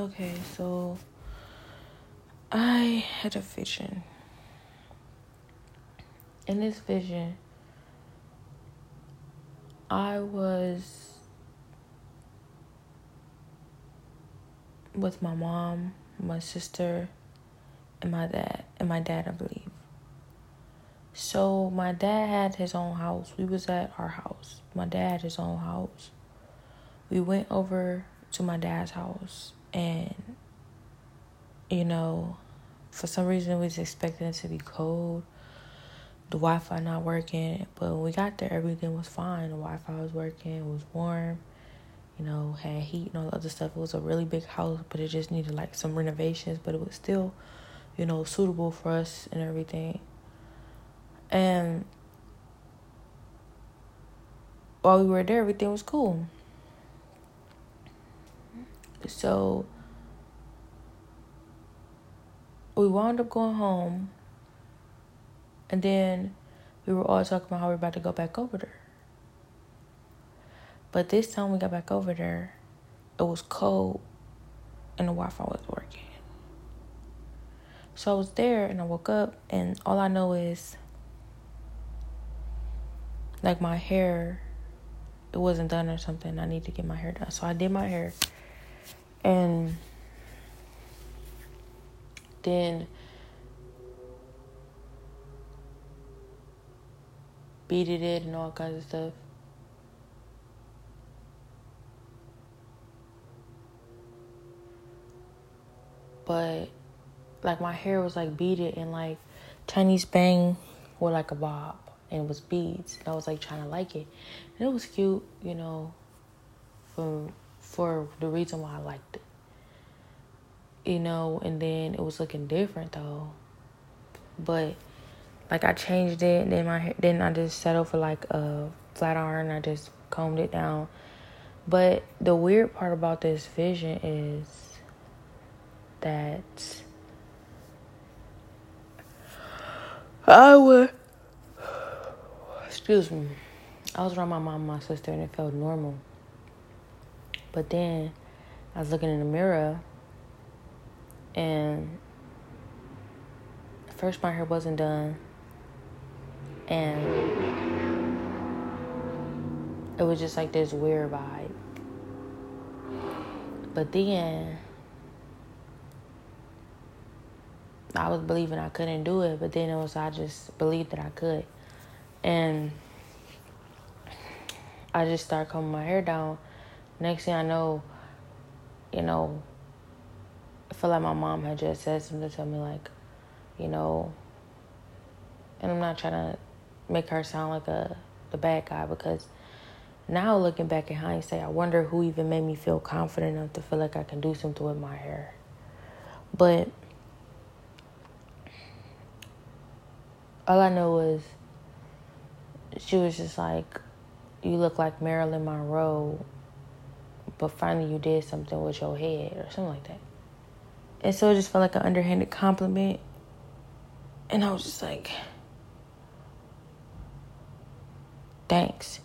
Okay, so I had a vision. In this vision, I was with my mom, my sister, and my dad, and my dad, I believe. So my dad had his own house. We was at our house. My dad had his own house. We went over to my dad's house and you know, for some reason we was expecting it to be cold. The Wi Fi not working. But when we got there everything was fine. The Wi Fi was working, it was warm, you know, had heat and all the other stuff. It was a really big house, but it just needed like some renovations, but it was still, you know, suitable for us and everything. And while we were there, everything was cool. So we wound up going home. And then we were all talking about how we are about to go back over there. But this time we got back over there, it was cold and the Wi Fi was working. So I was there and I woke up, and all I know is like my hair, it wasn't done or something. I need to get my hair done. So I did my hair. And then beaded it and all kinds of stuff. But like my hair was like beaded and like Chinese bang with like a bob and it was beads. And I was like trying to like it. And it was cute, you know, for for the reason why I liked it. You know, and then it was looking different though. But like I changed it and then my hair, then I just settled for like a flat iron. I just combed it down. But the weird part about this vision is that I would excuse me. I was around my mom and my sister and it felt normal. But then I was looking in the mirror and first my hair wasn't done and it was just like this weird vibe. But then I was believing I couldn't do it, but then it was I just believed that I could. And I just started combing my hair down. Next thing I know, you know, I feel like my mom had just said something to me like, you know, and I'm not trying to make her sound like a the bad guy because now looking back in hindsight, I wonder who even made me feel confident enough to feel like I can do something with my hair. But all I know is she was just like, You look like Marilyn Monroe, but finally you did something with your head, or something like that. And so it just felt like an underhanded compliment. And I was just like, Thanks.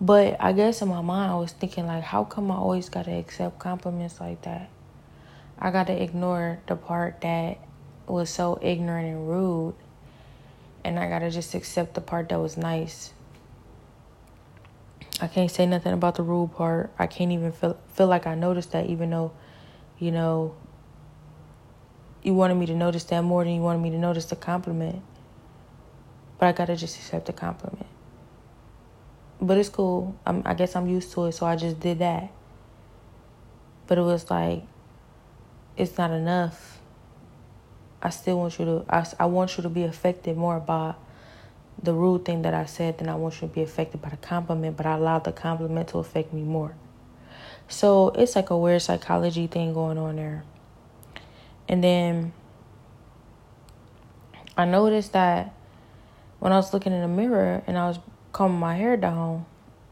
But I guess in my mind, I was thinking, like, how come I always gotta accept compliments like that? I gotta ignore the part that was so ignorant and rude and I gotta just accept the part that was nice. I can't say nothing about the rule part. I can't even feel feel like I noticed that, even though, you know, you wanted me to notice that more than you wanted me to notice the compliment. But I gotta just accept the compliment. But it's cool. I'm, I guess I'm used to it, so I just did that. But it was like, it's not enough I still want you to I, I want you to be affected more by the rude thing that I said then I want you to be affected by the compliment, but I allowed the compliment to affect me more. So it's like a weird psychology thing going on there. And then I noticed that when I was looking in the mirror and I was combing my hair down,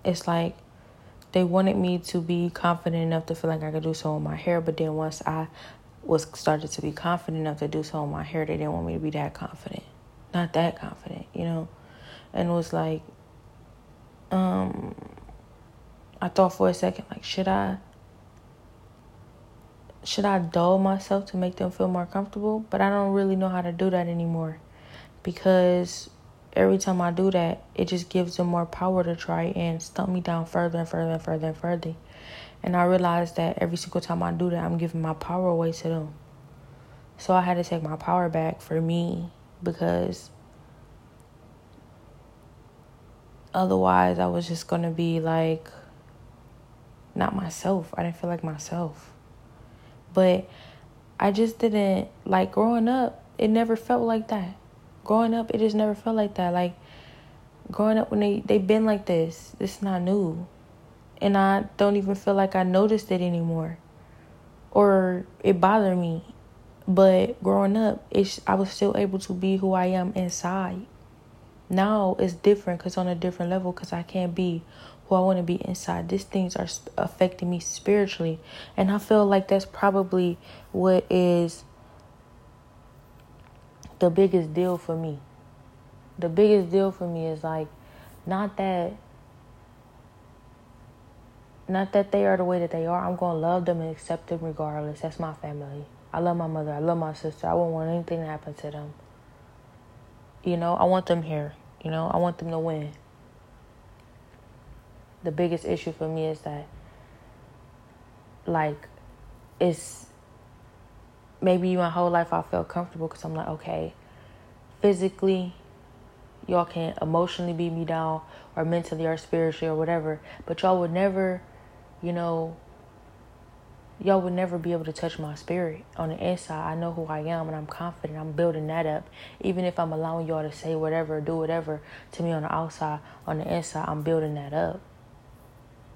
it's like they wanted me to be confident enough to feel like I could do so with my hair, but then once I was started to be confident enough to do so on my hair. They didn't want me to be that confident. Not that confident, you know? And was like, um, I thought for a second, like, should I? should I dull myself to make them feel more comfortable? But I don't really know how to do that anymore because every time I do that, it just gives them more power to try and stump me down further and further and further and further. And I realized that every single time I do that, I'm giving my power away to them. So I had to take my power back for me because otherwise I was just going to be like not myself. I didn't feel like myself. But I just didn't like growing up, it never felt like that. Growing up, it just never felt like that. Like growing up when they they've been like this. Is not new. And I don't even feel like I noticed it anymore. Or it bothered me. But growing up, it's I was still able to be who I am inside. Now it's different cuz on a different level cuz I can't be who I want to be inside. These things are affecting me spiritually. And I feel like that's probably what is the biggest deal for me. The biggest deal for me is like not that not that they are the way that they are. I'm going to love them and accept them regardless. That's my family. I love my mother. I love my sister. I wouldn't want anything to happen to them. You know, I want them here. You know, I want them to win the biggest issue for me is that like it's maybe my whole life I felt comfortable because I'm like okay physically y'all can emotionally beat me down or mentally or spiritually or whatever but y'all would never you know y'all would never be able to touch my spirit on the inside. I know who I am and I'm confident. I'm building that up. Even if I'm allowing y'all to say whatever, do whatever to me on the outside, on the inside, I'm building that up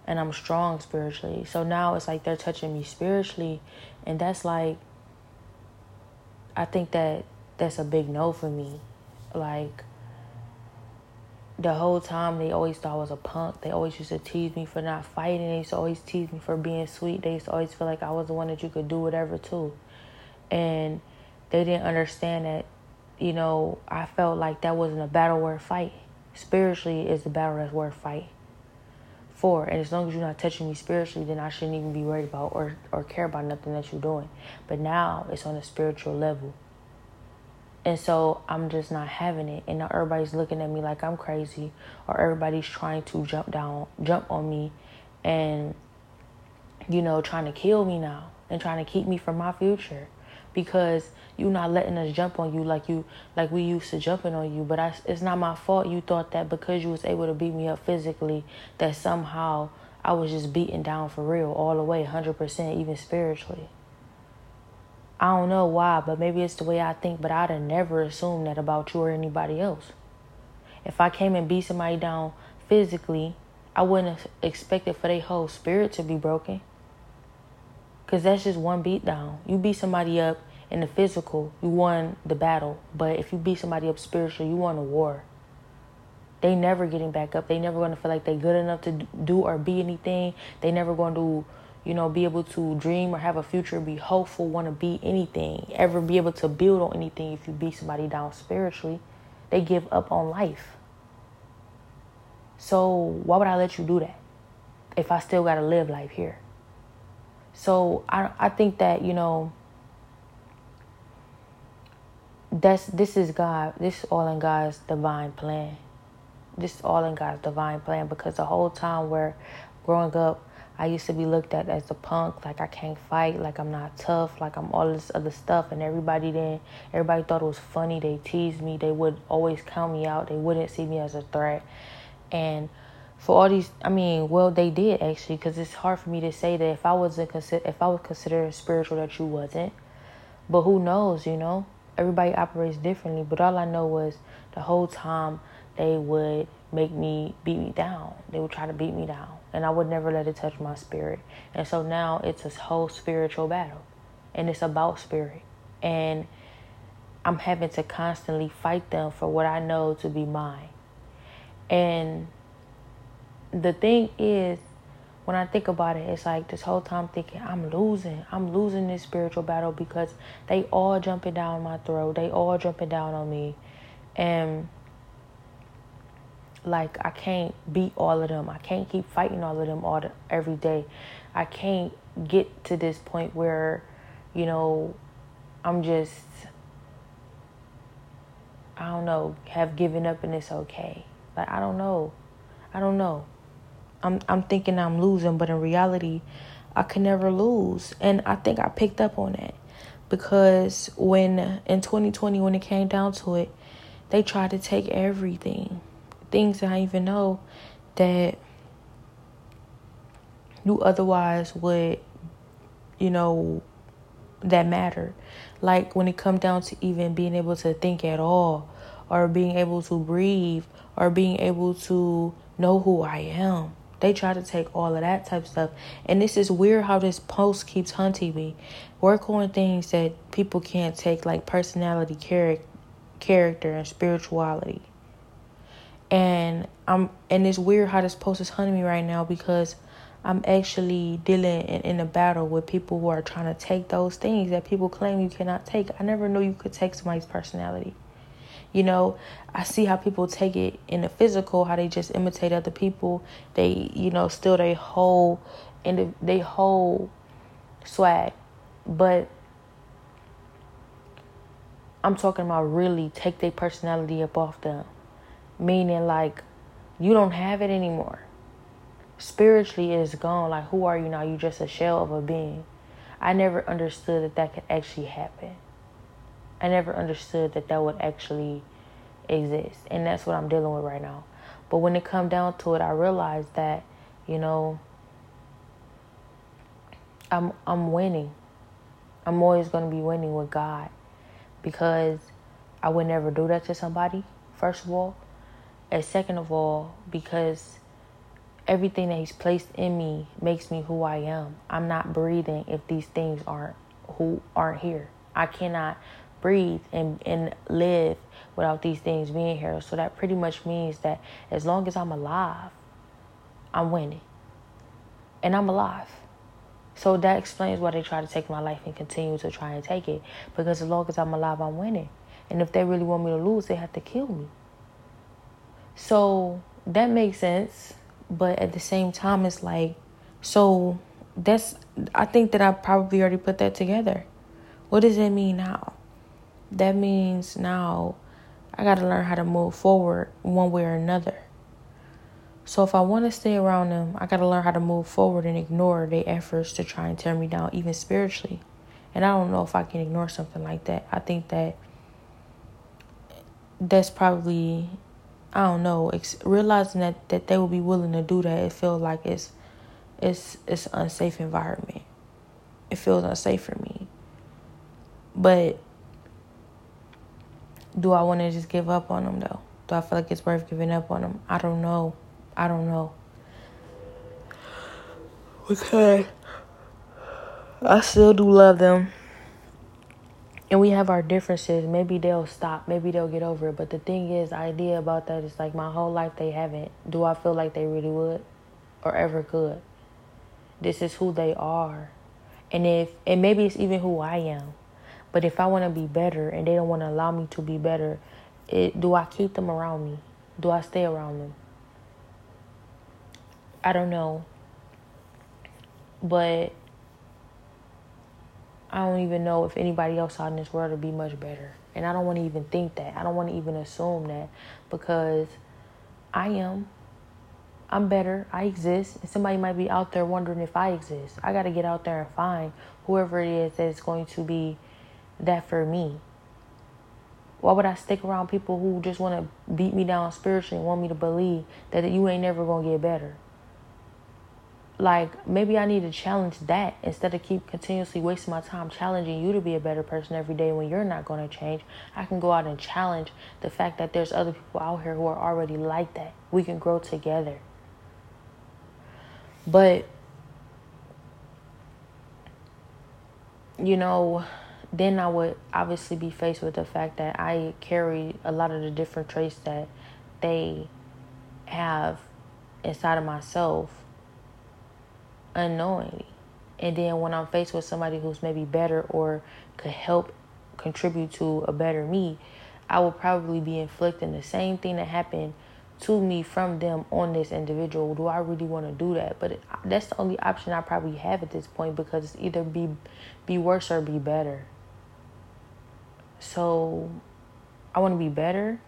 and I'm strong spiritually. So now it's like they're touching me spiritually and that's like I think that that's a big no for me. Like the whole time they always thought I was a punk. They always used to tease me for not fighting. They used to always tease me for being sweet. They used to always feel like I was the one that you could do whatever to. And they didn't understand that, you know, I felt like that wasn't a battle worth fight. Spiritually is the battle that's worth fighting for. And as long as you're not touching me spiritually, then I shouldn't even be worried about or, or care about nothing that you're doing. But now it's on a spiritual level. And so I'm just not having it. And now everybody's looking at me like I'm crazy or everybody's trying to jump down, jump on me and, you know, trying to kill me now and trying to keep me from my future. Because you're not letting us jump on you like you like we used to jumping on you. But I, it's not my fault you thought that because you was able to beat me up physically that somehow i was just beaten down for real all the way 100% even spiritually i don't know why but maybe it's the way i think but i'd have never assumed that about you or anybody else if i came and beat somebody down physically i wouldn't have expected for their whole spirit to be broken because that's just one beat down. You beat somebody up in the physical, you won the battle. But if you beat somebody up spiritually, you won the war. They never getting back up. They never going to feel like they good enough to do or be anything. They never going to, you know, be able to dream or have a future, be hopeful, want to be anything, ever be able to build on anything if you beat somebody down spiritually. They give up on life. So why would I let you do that if I still got to live life here? So I I think that you know that's this is God. This is all in God's divine plan. This is all in God's divine plan because the whole time where growing up, I used to be looked at as a punk, like I can't fight, like I'm not tough, like I'm all this other stuff, and everybody then everybody thought it was funny. They teased me. They would always count me out. They wouldn't see me as a threat, and for all these i mean well they did actually because it's hard for me to say that if i wasn't consider if i was considered spiritual that you wasn't. But who knows you know? Everybody operates differently. But all i know was the whole time they would make me beat me down. They would try to beat me down and i would never let it touch my spirit and so now it's a whole spiritual battle and it's about spirit and i'm having to constantly fight them for what i know to be mine and the thing is, when I think about it, it's like this whole time thinking I'm losing. I'm losing this spiritual battle because they all jumping down my throat. They all jumping down on me. And like I can't beat all of them. I can't keep fighting all of them all the, every day. I can't get to this point where you know, I'm just, I don't know, have given up and it's okay. Like, I don't know. I don't know. I'm, I'm thinking I'm losing, but in reality, I can never lose. And I think I picked up on that because when in 2020, when it came down to it, they tried to take everything. Things that I even know that you otherwise would, you know, that matter. Like when it come down to even being able to think at all, or being able to breathe, or being able to know who I am. They try to take all of that type of stuff. And this is weird how this post keeps hunting me. Work on things that people can't take, like personality, character, character, and spirituality. And I'm and it's weird how this post is hunting me right now because I'm actually dealing in, in a battle with people who are trying to take those things that people claim you cannot take. I never knew you could take somebody's personality. You know, I see how people take it in the physical, how they just imitate other people. They, you know, still they whole and they whole swag. But I'm talking about really take their personality up off them. Meaning like you don't have it anymore spiritually is gone. Like, who are you now? You're just a shell of a being. I never understood that that could actually happen. I never understood that that would actually exist. And that's what I'm dealing with right now. But when it come down to it, I realized that, you know, I'm I'm winning. I'm always going to be winning with God because I would never do that to somebody, first of all. And second of all, because everything that he's placed in me makes me who I am. I'm not breathing if these things aren't who aren't here. I cannot breathe and, and live without these things being here. So that pretty much means that as long as I'm alive, I'm winning. And I'm alive. So that explains why they try to take my life and continue to try and take it. Because as long as I'm alive, I'm winning. And if they really want me to lose, they have to kill me. So that makes sense but at the same time it's like so that's I think that I probably already put that together. What does it mean now? That means now I got to learn how to move forward one way or another. So if I want to stay around them, I got to learn how to move forward and ignore their efforts to try and tear me down even spiritually. And I don't know if I can ignore something like that. I think that that's probably I don't know, ex- realizing that, that they will be willing to do that, it feels like it's it's it's unsafe environment. It feels unsafe for me. But do I want to just give up on them though? Do I feel like it's worth giving up on them? I don't know. I don't know. Okay. I still do love them and we have our differences. Maybe they'll stop. Maybe they'll get over it. But the thing is the idea about that is like my whole life they haven't. Do i feel like they really would? Or ever could? This is who they are. And if and maybe it's even who i am. But if i want to be better and they don't want to allow me to be better it do i keep them around me? Do i stay around them? I don't know. But I don't even know if anybody else out in this world would be much better. And I don't want to even think that. I don't want to even assume that because I am. I'm better. I exist. And somebody might be out there wondering if I exist. I got to get out there and find whoever it is that's going to be that for me. Why would I stick around people who just want to beat me down spiritually and want me to believe that you ain't never going to get better? Like maybe I need to challenge that instead of keep continuously wasting my time challenging you to be a better person every day when you're not going to change. I can go out and challenge the fact that there's other people out here who are already like that. We can grow together. But you know, then I would obviously be faced with the fact that I carry a lot of the different traits that they have inside of myself unknowingly. And then when I'm faced with somebody who's maybe better or could help contribute to a better me, I will probably be inflicting the same thing that happened to me from them on this individual. Do I really want to do that? But that's the only option I probably have at this point because it's either be be worse or be better. So I want to be better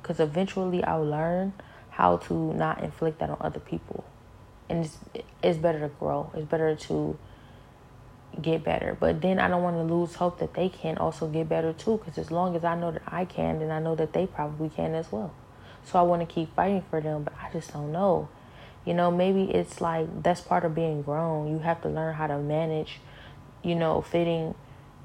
because eventually I'll learn how to not inflict that on other people. And it's it's better to grow. It's better to get better. But then I don't want to lose hope that they can also get better too because as long as I know that I can, then I know that they probably can as well. So I want to keep fighting for them, but I just don't know. You know, maybe it's like that's part of being grown. You have to learn how to manage, you know, fitting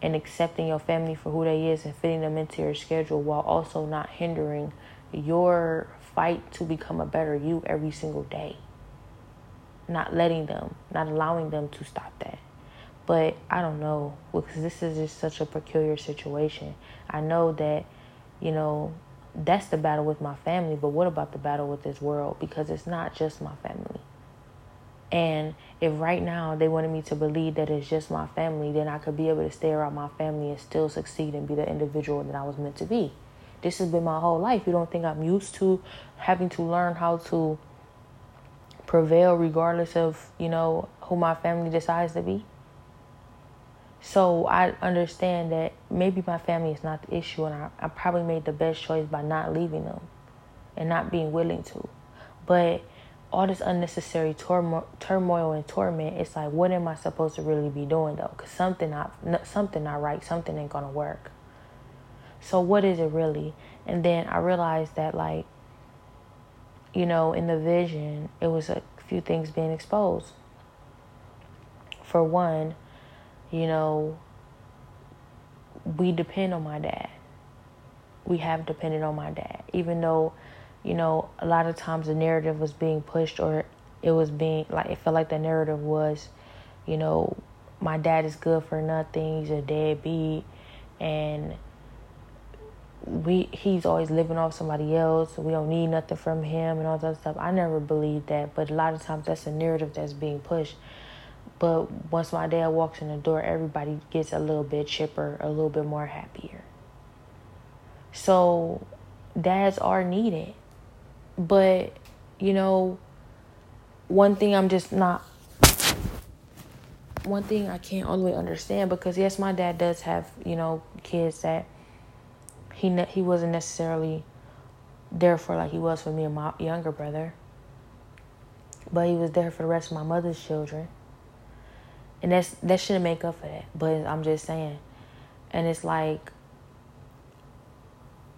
and accepting your family for who they is and fitting them into your schedule while also not hindering your fight to become a better you every single day. Not letting them, not allowing them to stop that. But I don't know because this is just such a peculiar situation. I know that, you know, that's the battle with my family, but what about the battle with this world? Because it's not just my family. And if right now they wanted me to believe that it's just my family, then I could be able to stay around my family and still succeed and be the individual that I was meant to be. This has been my whole life. You don't think I'm used to having to learn how to prevail regardless of, you know, who my family decides to be? So I understand that maybe my family is not the issue, and I, I probably made the best choice by not leaving them and not being willing to. But all this unnecessary turmoil, turmoil and torment, it's like, what am I supposed to really be doing though? Because something not something not right, something ain't gonna work. So what is it really? And then I realized that like, you know, in the vision, it was a few things being exposed. For one, you know, we depend on my dad. We have depended on my dad, even though, you know, a lot of times the narrative was being pushed or it was being like it felt like the narrative was, you know, my dad is good for nothing. He's a deadbeat, and we he's always living off somebody else. We don't need nothing from him and all that stuff. I never believed that, but a lot of times that's a narrative that's being pushed. But once my dad walks in the door, everybody gets a little bit chipper, a little bit more happier. So dads are needed. But, you know, one thing I'm just not one thing I can't all the way understand because yes, my dad does have, you know, kids that he ne- he wasn't necessarily there for like he was for me and my younger brother. But he was there for the rest of my mother's children and that's that shouldn't make up for that. But I'm just saying, and it's like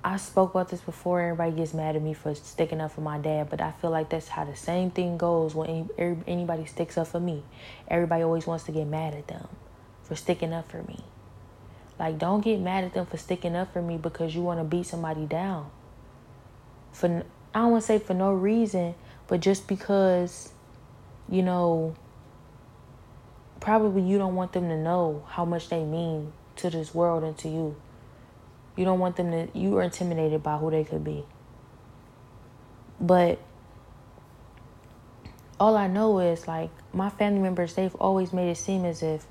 I spoke about this before. Everybody gets mad at me for sticking up for my dad, but I feel like that's how the same thing goes when any, anybody sticks up for me. Everybody always wants to get mad at them for sticking up for me. Like, don't get mad at them for sticking up for me because you want to beat somebody down. For I don't want to say for no reason, but just because, you know probably you don't want them to know how much they mean to this world and to you. You don't want them to, you are intimidated by who they could be. But all I know is like my family members, they've always made it seem as if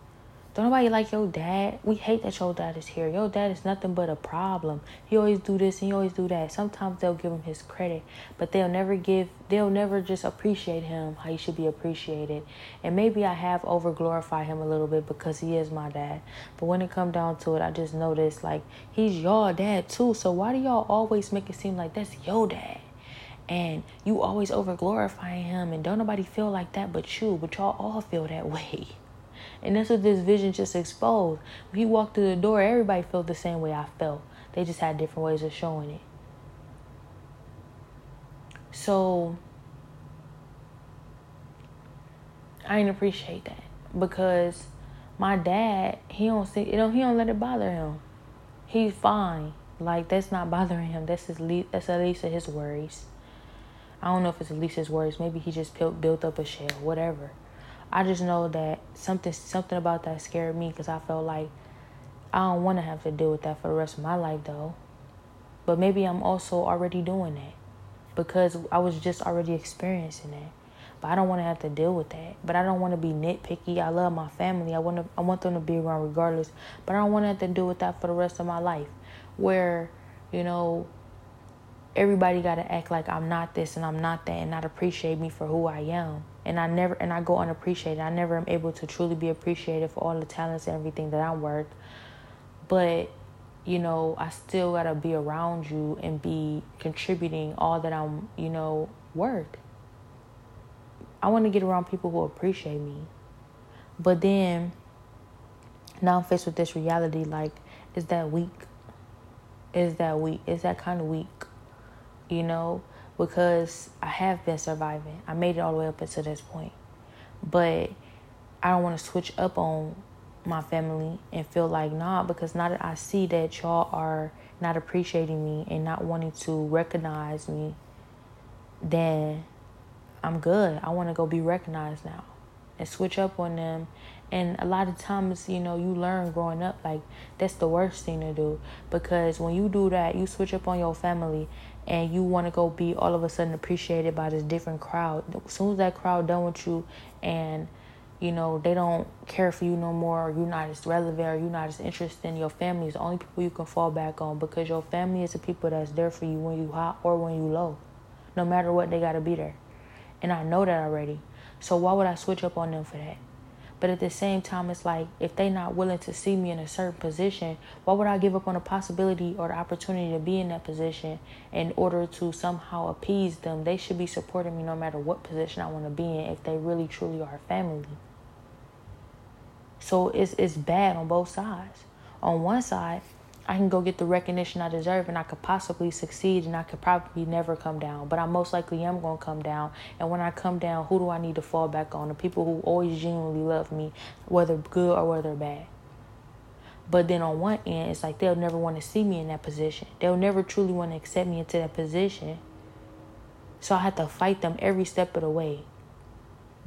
don't nobody like your dad. We hate that your dad is here. Your dad is nothing but a problem. He always do this and he always do that. Sometimes they'll give him his credit, but they'll never give. They'll never just appreciate him how he should be appreciated. And maybe I have over glorified him a little bit because he is my dad. But when it come down to it, I just notice like he's your dad too. So why do y'all always make it seem like that's your dad? and you always over glorifying him and don't nobody feel like that but you but y'all all feel that way and that's what this vision just exposed. When he walked through the door, everybody felt the same way I felt. They just had different ways of showing it. So I didn't appreciate that because my dad, he don't see, you know, he don't let it bother him. He's fine. Like that's not bothering him. That's his le- that's at least his worries. I don't know if it's at least his worries. Maybe he just built built up a shell, whatever. I just know that something something about that scared me because I felt like I don't want to have to deal with that for the rest of my life though. But maybe I'm also already doing that because I was just already experiencing that. But I don't want to have to deal with that. But I don't want to be nitpicky. I love my family. I want to I want them to be around regardless. But I don't want to have to deal with that for the rest of my life. Where, you know, everybody got to act like I'm not this and I'm not that and not appreciate me for who I am. And I never and I go unappreciated. I never am able to truly be appreciated for all the talents and everything that I'm worth. But you know, I still got to be around you and be contributing all that I'm, you know, worth. I want to get around people who appreciate me. But then now I'm faced with this reality like, is that weak? Is that weak? Is that kind of weak? You know, because I have been surviving. I made it all the way up until this point. But I don't want to switch up on my family and feel like, nah, because now that I see that y'all are not appreciating me and not wanting to recognize me, then I'm good. I want to go be recognized now and switch up on them. And a lot of times, you know, you learn growing up, like, that's the worst thing to do. Because when you do that, you switch up on your family and you want to go be all of a sudden appreciated by this different crowd. As soon as that crowd done with you and you know, they don't care for you no more, or you're not as relevant, or you're not as interested in your family is the only people you can fall back on because your family is the people that's there for you when you hot or when you low. No matter what, they gotta be there. And I know that already. So why would I switch up on them for that? But at the same time, it's like if they're not willing to see me in a certain position, why would I give up on the possibility or the opportunity to be in that position in order to somehow appease them? They should be supporting me no matter what position I want to be in if they really truly are family. So it's it's bad on both sides. On one side, I can go get the recognition I deserve and I could possibly succeed and I could probably never come down. But I most likely am going to come down. And when I come down, who do I need to fall back on? The people who always genuinely love me, whether good or whether bad. But then on one end, it's like they'll never want to see me in that position. They'll never truly want to accept me into that position. So I have to fight them every step of the way.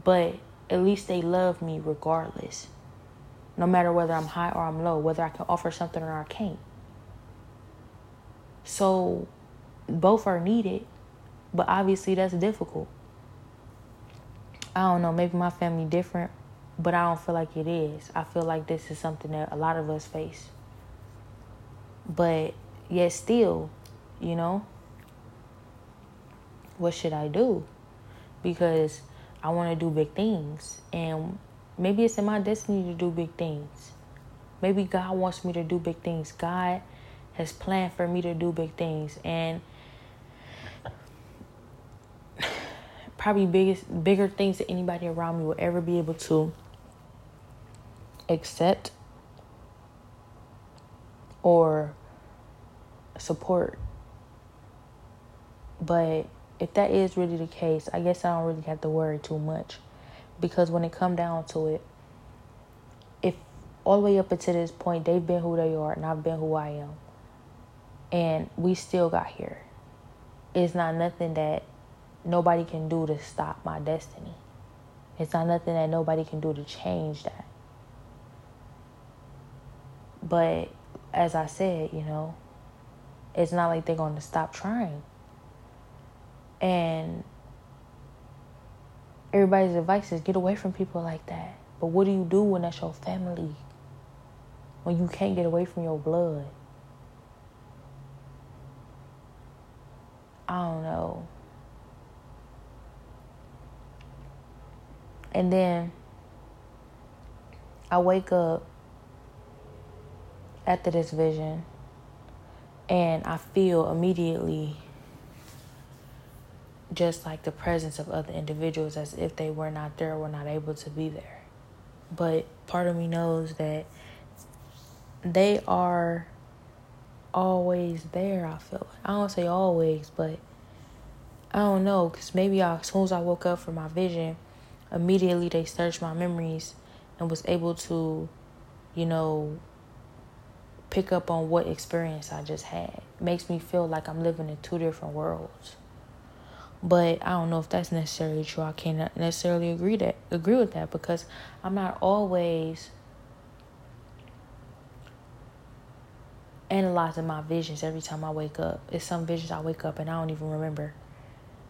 But at least they love me regardless no matter whether I'm high or I'm low, whether I can offer something or I can't. So both are needed, but obviously that's difficult. I don't know, maybe my family different, but I don't feel like it is. I feel like this is something that a lot of us face. But yet still, you know, what should I do? Because I want to do big things and Maybe it's in my destiny to do big things. Maybe God wants me to do big things. God has planned for me to do big things. And probably biggest bigger things that anybody around me will ever be able to accept or support. But if that is really the case, I guess I don't really have to worry too much because when it come down to it, if all the way up until this point they've been who they are and I've been who I am, and we still got here, it's not nothing that nobody can do to stop my destiny. It's not nothing that nobody can do to change that. But as I said, you know, it's not like they're going to stop trying. And everybody's advice is get away from people like that. But what do you do when that's your family? When you can't get away from your blood? I don't know. And then I wake up after this vision and I feel immediately just like the presence of other individuals as if they were not there were not able to be there. But part of me knows that they are always there, I feel. I don't say always, but I don't know, because maybe I, as soon as I woke up from my vision, immediately they searched my memories and was able to, you know, pick up on what experience I just had. It makes me feel like I'm living in two different worlds. But I don't know if that's necessarily true. I can't necessarily agree that agree with that because I'm not always analyzing my visions every time I wake up. It's some visions I wake up and I don't even remember.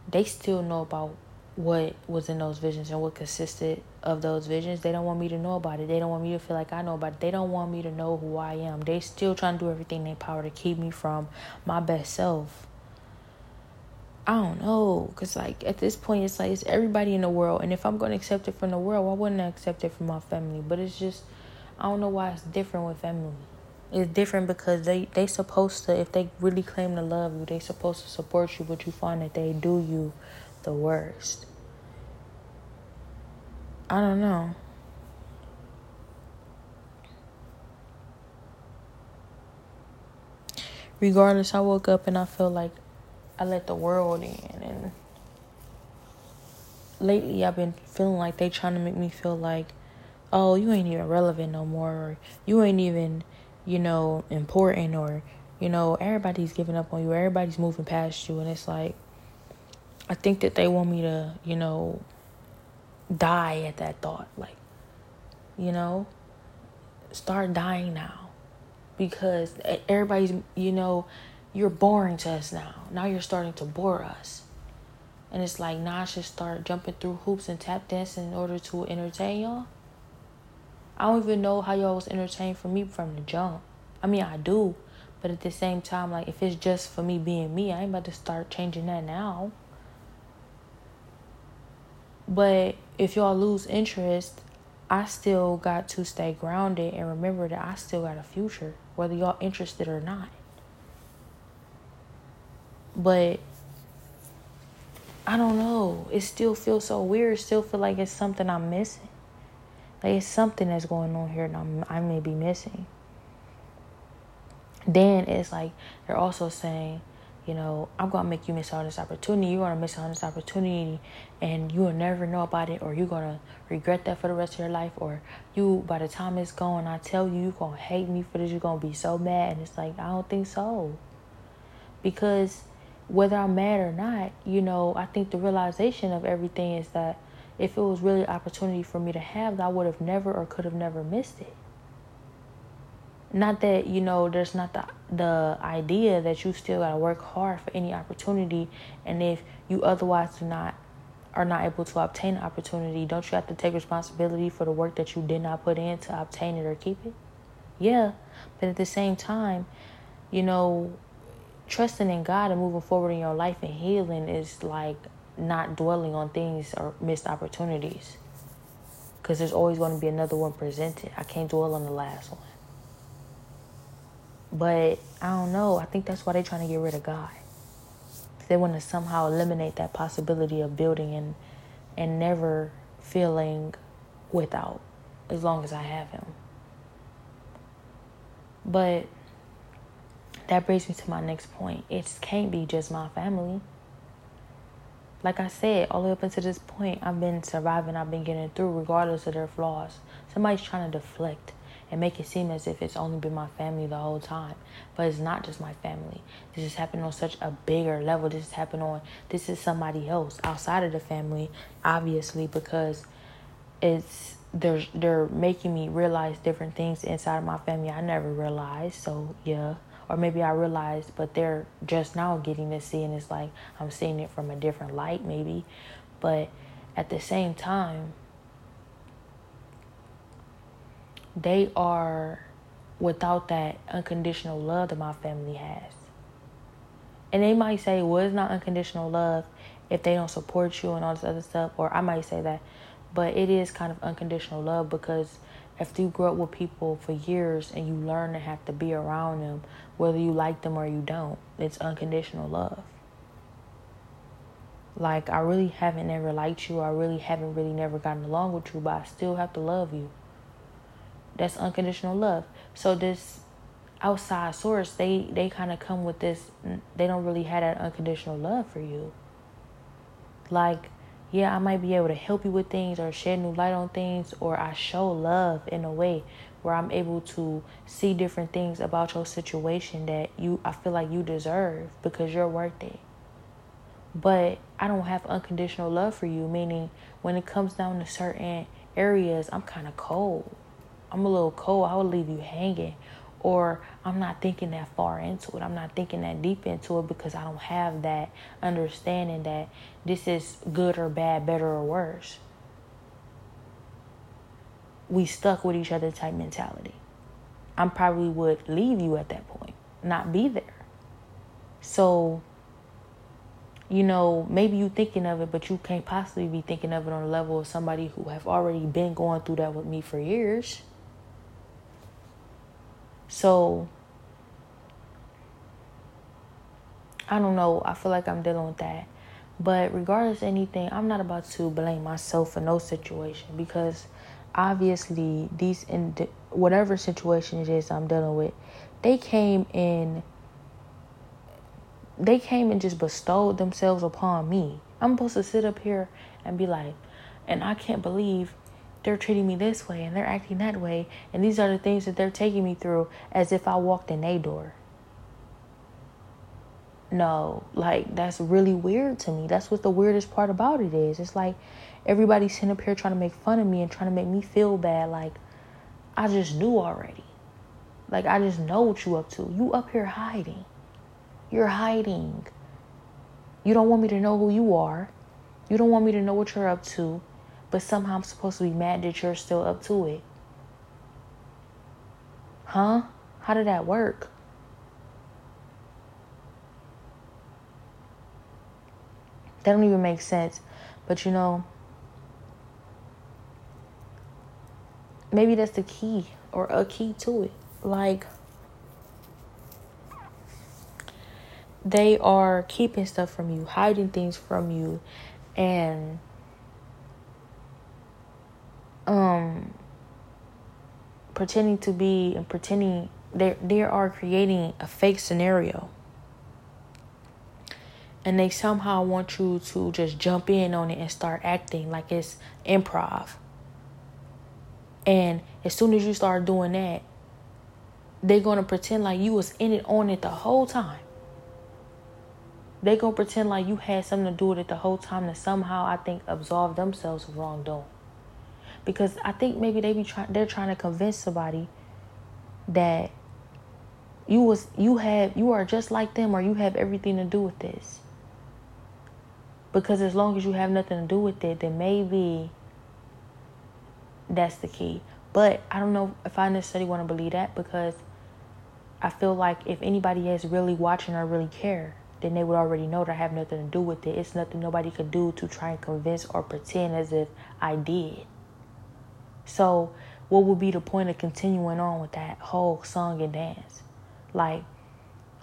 They still know about what was in those visions and what consisted of those visions. They don't want me to know about it. They don't want me to feel like I know about it. They don't want me to know who I am. They still trying to do everything in their power to keep me from my best self. I don't know, cause like at this point, it's like it's everybody in the world, and if I'm gonna accept it from the world, why wouldn't I accept it from my family? But it's just, I don't know why it's different with family. It's different because they they supposed to, if they really claim to love you, they supposed to support you, but you find that they do you the worst. I don't know. Regardless, I woke up and I feel like I let the world in and lately I've been feeling like they trying to make me feel like, oh, you ain't even relevant no more or you ain't even, you know, important or, you know, everybody's giving up on you, everybody's moving past you and it's like I think that they want me to, you know, die at that thought. Like, you know, start dying now because everybody's, you know, you're boring to us now. Now you're starting to bore us. And it's like, now I should start jumping through hoops and tap dancing in order to entertain y'all. I don't even know how y'all was entertained for me from the jump. I mean, I do. But at the same time, like, if it's just for me being me, I ain't about to start changing that now. But if y'all lose interest, I still got to stay grounded and remember that I still got a future, whether y'all interested or not. But I don't know. It still feels so weird. Still feel like it's something I'm missing. Like it's something that's going on here I'm, I may be missing. Then it's like they're also saying, you know, I'm gonna make you miss out this opportunity. You're gonna miss out this opportunity, and you will never know about it, or you're gonna regret that for the rest of your life, or you by the time it's gone, I tell you, you're gonna hate me for this. You're gonna be so mad, and it's like I don't think so, because whether I'm mad or not, you know, I think the realization of everything is that if it was really an opportunity for me to have, I would have never or could have never missed it. Not that, you know, there's not the the idea that you still gotta work hard for any opportunity and if you otherwise do not are not able to obtain an opportunity, don't you have to take responsibility for the work that you did not put in to obtain it or keep it? Yeah. But at the same time, you know, trusting in God and moving forward in your life and healing is like not dwelling on things or missed opportunities. Because there's always going to be another one presented. I can't dwell on the last one. But I don't know. I think that's why they're trying to get rid of God. They want to somehow eliminate that possibility of building and and never feeling without as long as I have him. But that brings me to my next point. It can't be just my family. Like I said, all the way up until this point, I've been surviving, I've been getting through regardless of their flaws. Somebody's trying to deflect and make it seem as if it's only been my family the whole time. But it's not just my family. This is happening on such a bigger level. This is happening on this is somebody else outside of the family, obviously, because it's they're they're making me realize different things inside of my family I never realized. So yeah or maybe I realized, but they're just now getting to see, and it's like I'm seeing it from a different light, maybe. But at the same time, they are without that unconditional love that my family has. And they might say, well, it's not unconditional love if they don't support you and all this other stuff. Or I might say that. But it is kind of unconditional love because if you grow up with people for years and you learn to have to be around them, whether you like them or you don't, it's unconditional love. Like, I really haven't never liked you. I really haven't really never gotten along with you, but I still have to love you. That's unconditional love. So, this outside source, they, they kind of come with this, they don't really have that unconditional love for you. Like, yeah, I might be able to help you with things or shed new light on things, or I show love in a way where I'm able to see different things about your situation that you I feel like you deserve because you're worth it. But I don't have unconditional love for you, meaning when it comes down to certain areas, I'm kind of cold. I'm a little cold. I would leave you hanging or I'm not thinking that far into it. I'm not thinking that deep into it because I don't have that understanding that this is good or bad, better or worse. We stuck with each other type mentality. I probably would leave you at that point, not be there. So you know, maybe you're thinking of it, but you can't possibly be thinking of it on the level of somebody who have already been going through that with me for years. So I don't know. I feel like I'm dealing with that. But regardless of anything, I'm not about to blame myself for no situation because obviously these in whatever situation it is I'm dealing with, they came in they came and just bestowed themselves upon me. I'm supposed to sit up here and be like, and I can't believe they're treating me this way and they're acting that way. And these are the things that they're taking me through as if I walked in a door. No, like that's really weird to me. That's what the weirdest part about it is. It's like everybody's sitting up here trying to make fun of me and trying to make me feel bad. Like I just knew already. Like I just know what you up to. You up here hiding. You're hiding. You don't want me to know who you are. You don't want me to know what you're up to. But somehow I'm supposed to be mad that you're still up to it. Huh? How did that work? That don't even make sense. But you know, maybe that's the key or a key to it. Like, they are keeping stuff from you, hiding things from you, and um pretending to be and pretending they they are creating a fake scenario. And they somehow want you to just jump in on it and start acting like it's improv. And as soon as you start doing that, they're gonna pretend like you was in it on it the whole time they gonna pretend like you had something to do with it the whole time to somehow I think absolve themselves of wrongdoing. Because I think maybe they be trying they're trying to convince somebody that you was you have you are just like them or you have everything to do with this. Because as long as you have nothing to do with it, then maybe that's the key. But I don't know if I necessarily want to believe that because I feel like if anybody is really watching or really care, then they would already know that I have nothing to do with it. It's nothing nobody could do to try and convince or pretend as if I did. So, what would be the point of continuing on with that whole song and dance? Like,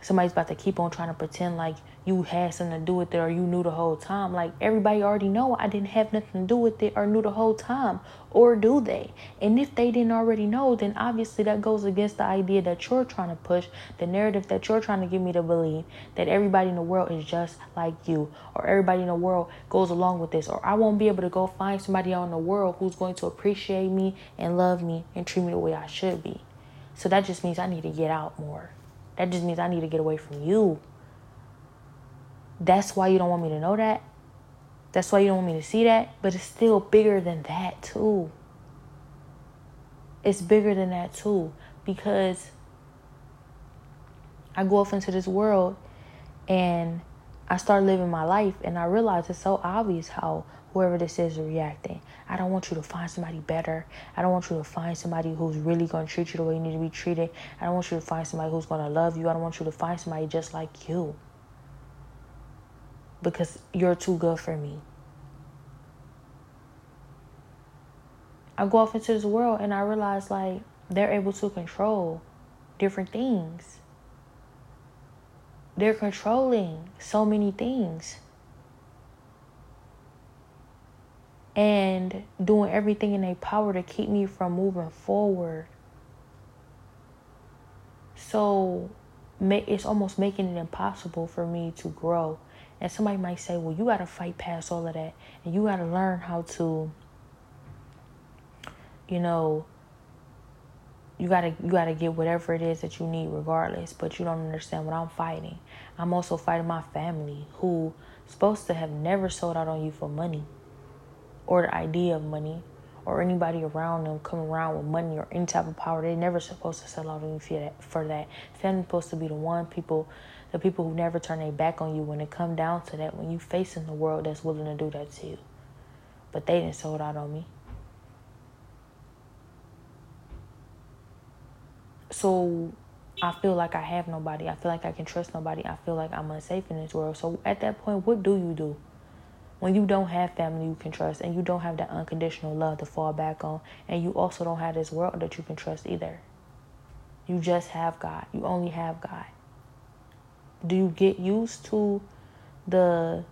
somebody's about to keep on trying to pretend like you had something to do with it or you knew the whole time. Like everybody already know I didn't have nothing to do with it or knew the whole time. Or do they? And if they didn't already know, then obviously that goes against the idea that you're trying to push, the narrative that you're trying to get me to believe that everybody in the world is just like you, or everybody in the world goes along with this, or I won't be able to go find somebody out in the world who's going to appreciate me and love me and treat me the way I should be. So that just means I need to get out more. That just means I need to get away from you. That's why you don't want me to know that. That's why you don't want me to see that. But it's still bigger than that, too. It's bigger than that, too. Because I go off into this world and I start living my life and I realize it's so obvious how whoever this is reacting. I don't want you to find somebody better. I don't want you to find somebody who's really going to treat you the way you need to be treated. I don't want you to find somebody who's going to love you. I don't want you to find somebody just like you. Because you're too good for me. I go off into this world and I realize like they're able to control different things. They're controlling so many things. And doing everything in their power to keep me from moving forward. So it's almost making it impossible for me to grow. And somebody might say, well, you got to fight past all of that. And you got to learn how to, you know, you gotta you gotta get whatever it is that you need regardless but you don't understand what i'm fighting i'm also fighting my family who supposed to have never sold out on you for money or the idea of money or anybody around them come around with money or any type of power. They're never supposed to sell out on you for that. Family's supposed to be the one people, the people who never turn their back on you when it come down to that. When you facing the world that's willing to do that to you, but they didn't sold out on me. So, I feel like I have nobody. I feel like I can trust nobody. I feel like I'm unsafe in this world. So at that point, what do you do? When you don't have family you can trust and you don't have that unconditional love to fall back on, and you also don't have this world that you can trust either. You just have God. You only have God. Do you get used to the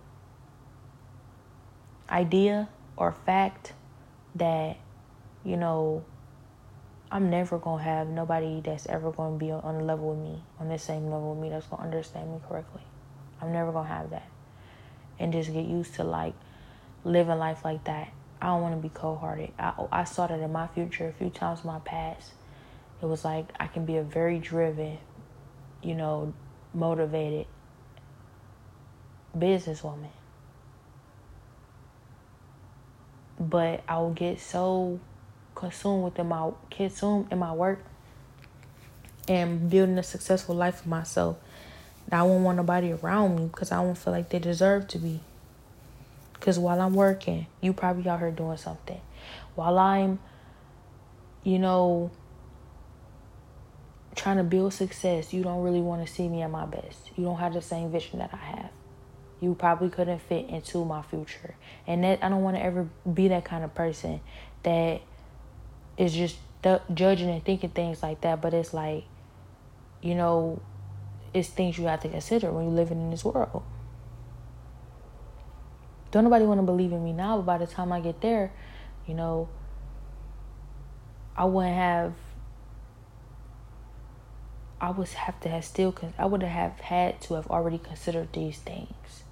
idea or fact that, you know, I'm never to have nobody that's ever to be on the level with me, on the same level with me, that's to understand me correctly. I'm never to have that. And just get used to like living life like that. I don't want to be cold hearted. I, I saw that in my future a few times in my past. It was like I can be a very driven, you know, motivated businesswoman. But I will get so consumed within my consumed in my work and building a successful life for myself I won't want nobody around me because I don't feel like they deserve to be. Because while I'm working, you probably out here doing something. While I'm, you know, trying to build success, you don't really want to see me at my best. You don't have the same vision that I have. You probably couldn't fit into my future. And that I don't want to ever be that kind of person that is just judging and thinking things like that, but it's like you know, it's things you have to consider when you're living in this world. Don't nobody want to believe in me now, but by the time I get there, you know, I wouldn't have I would have to have still, I would have had to have already considered these things.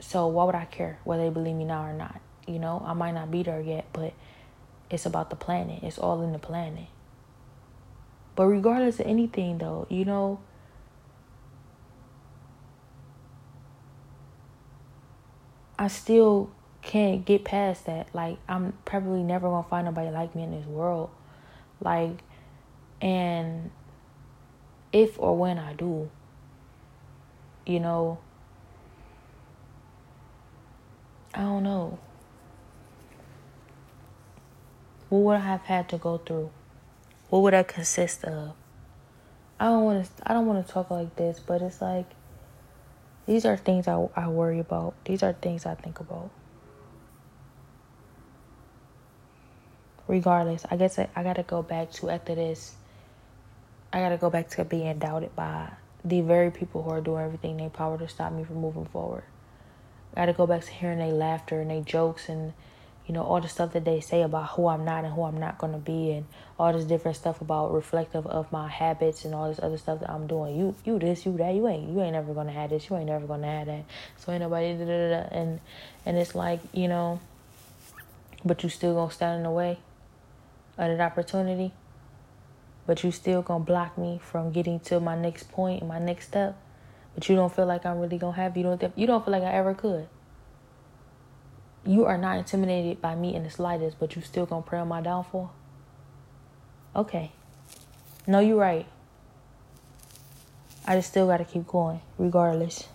So why would I care whether they believe me now or not? You know, I might not be there yet, but it's about the planet. It's all in the planet. But regardless of anything, though, you know, I still can't get past that. Like, I'm probably never gonna find nobody like me in this world. Like, and if or when I do, you know, I don't know. What would I have had to go through? What would that consist of? I don't want to. I don't want to talk like this, but it's like these are things I I worry about. These are things I think about. Regardless, I guess I, I gotta go back to after this I gotta go back to being doubted by the very people who are doing everything in their power to stop me from moving forward. I gotta go back to hearing their laughter and their jokes and you know all the stuff that they say about who I'm not and who I'm not gonna be and all this different stuff about reflective of my habits and all this other stuff that I'm doing. You you this you that you ain't you ain't never gonna have this you ain't never gonna have that. So ain't nobody da, da, da, and and it's like you know, but you still gonna stand in the way of that opportunity but you still gonna block me from getting to my next point and my next step. But you don't feel like I'm really gonna have you don't you don't feel like I ever could. You are not intimidated by me in the slightest, but you still gonna pray on my downfall. Okay. No, you're right. I just still gotta keep going, regardless.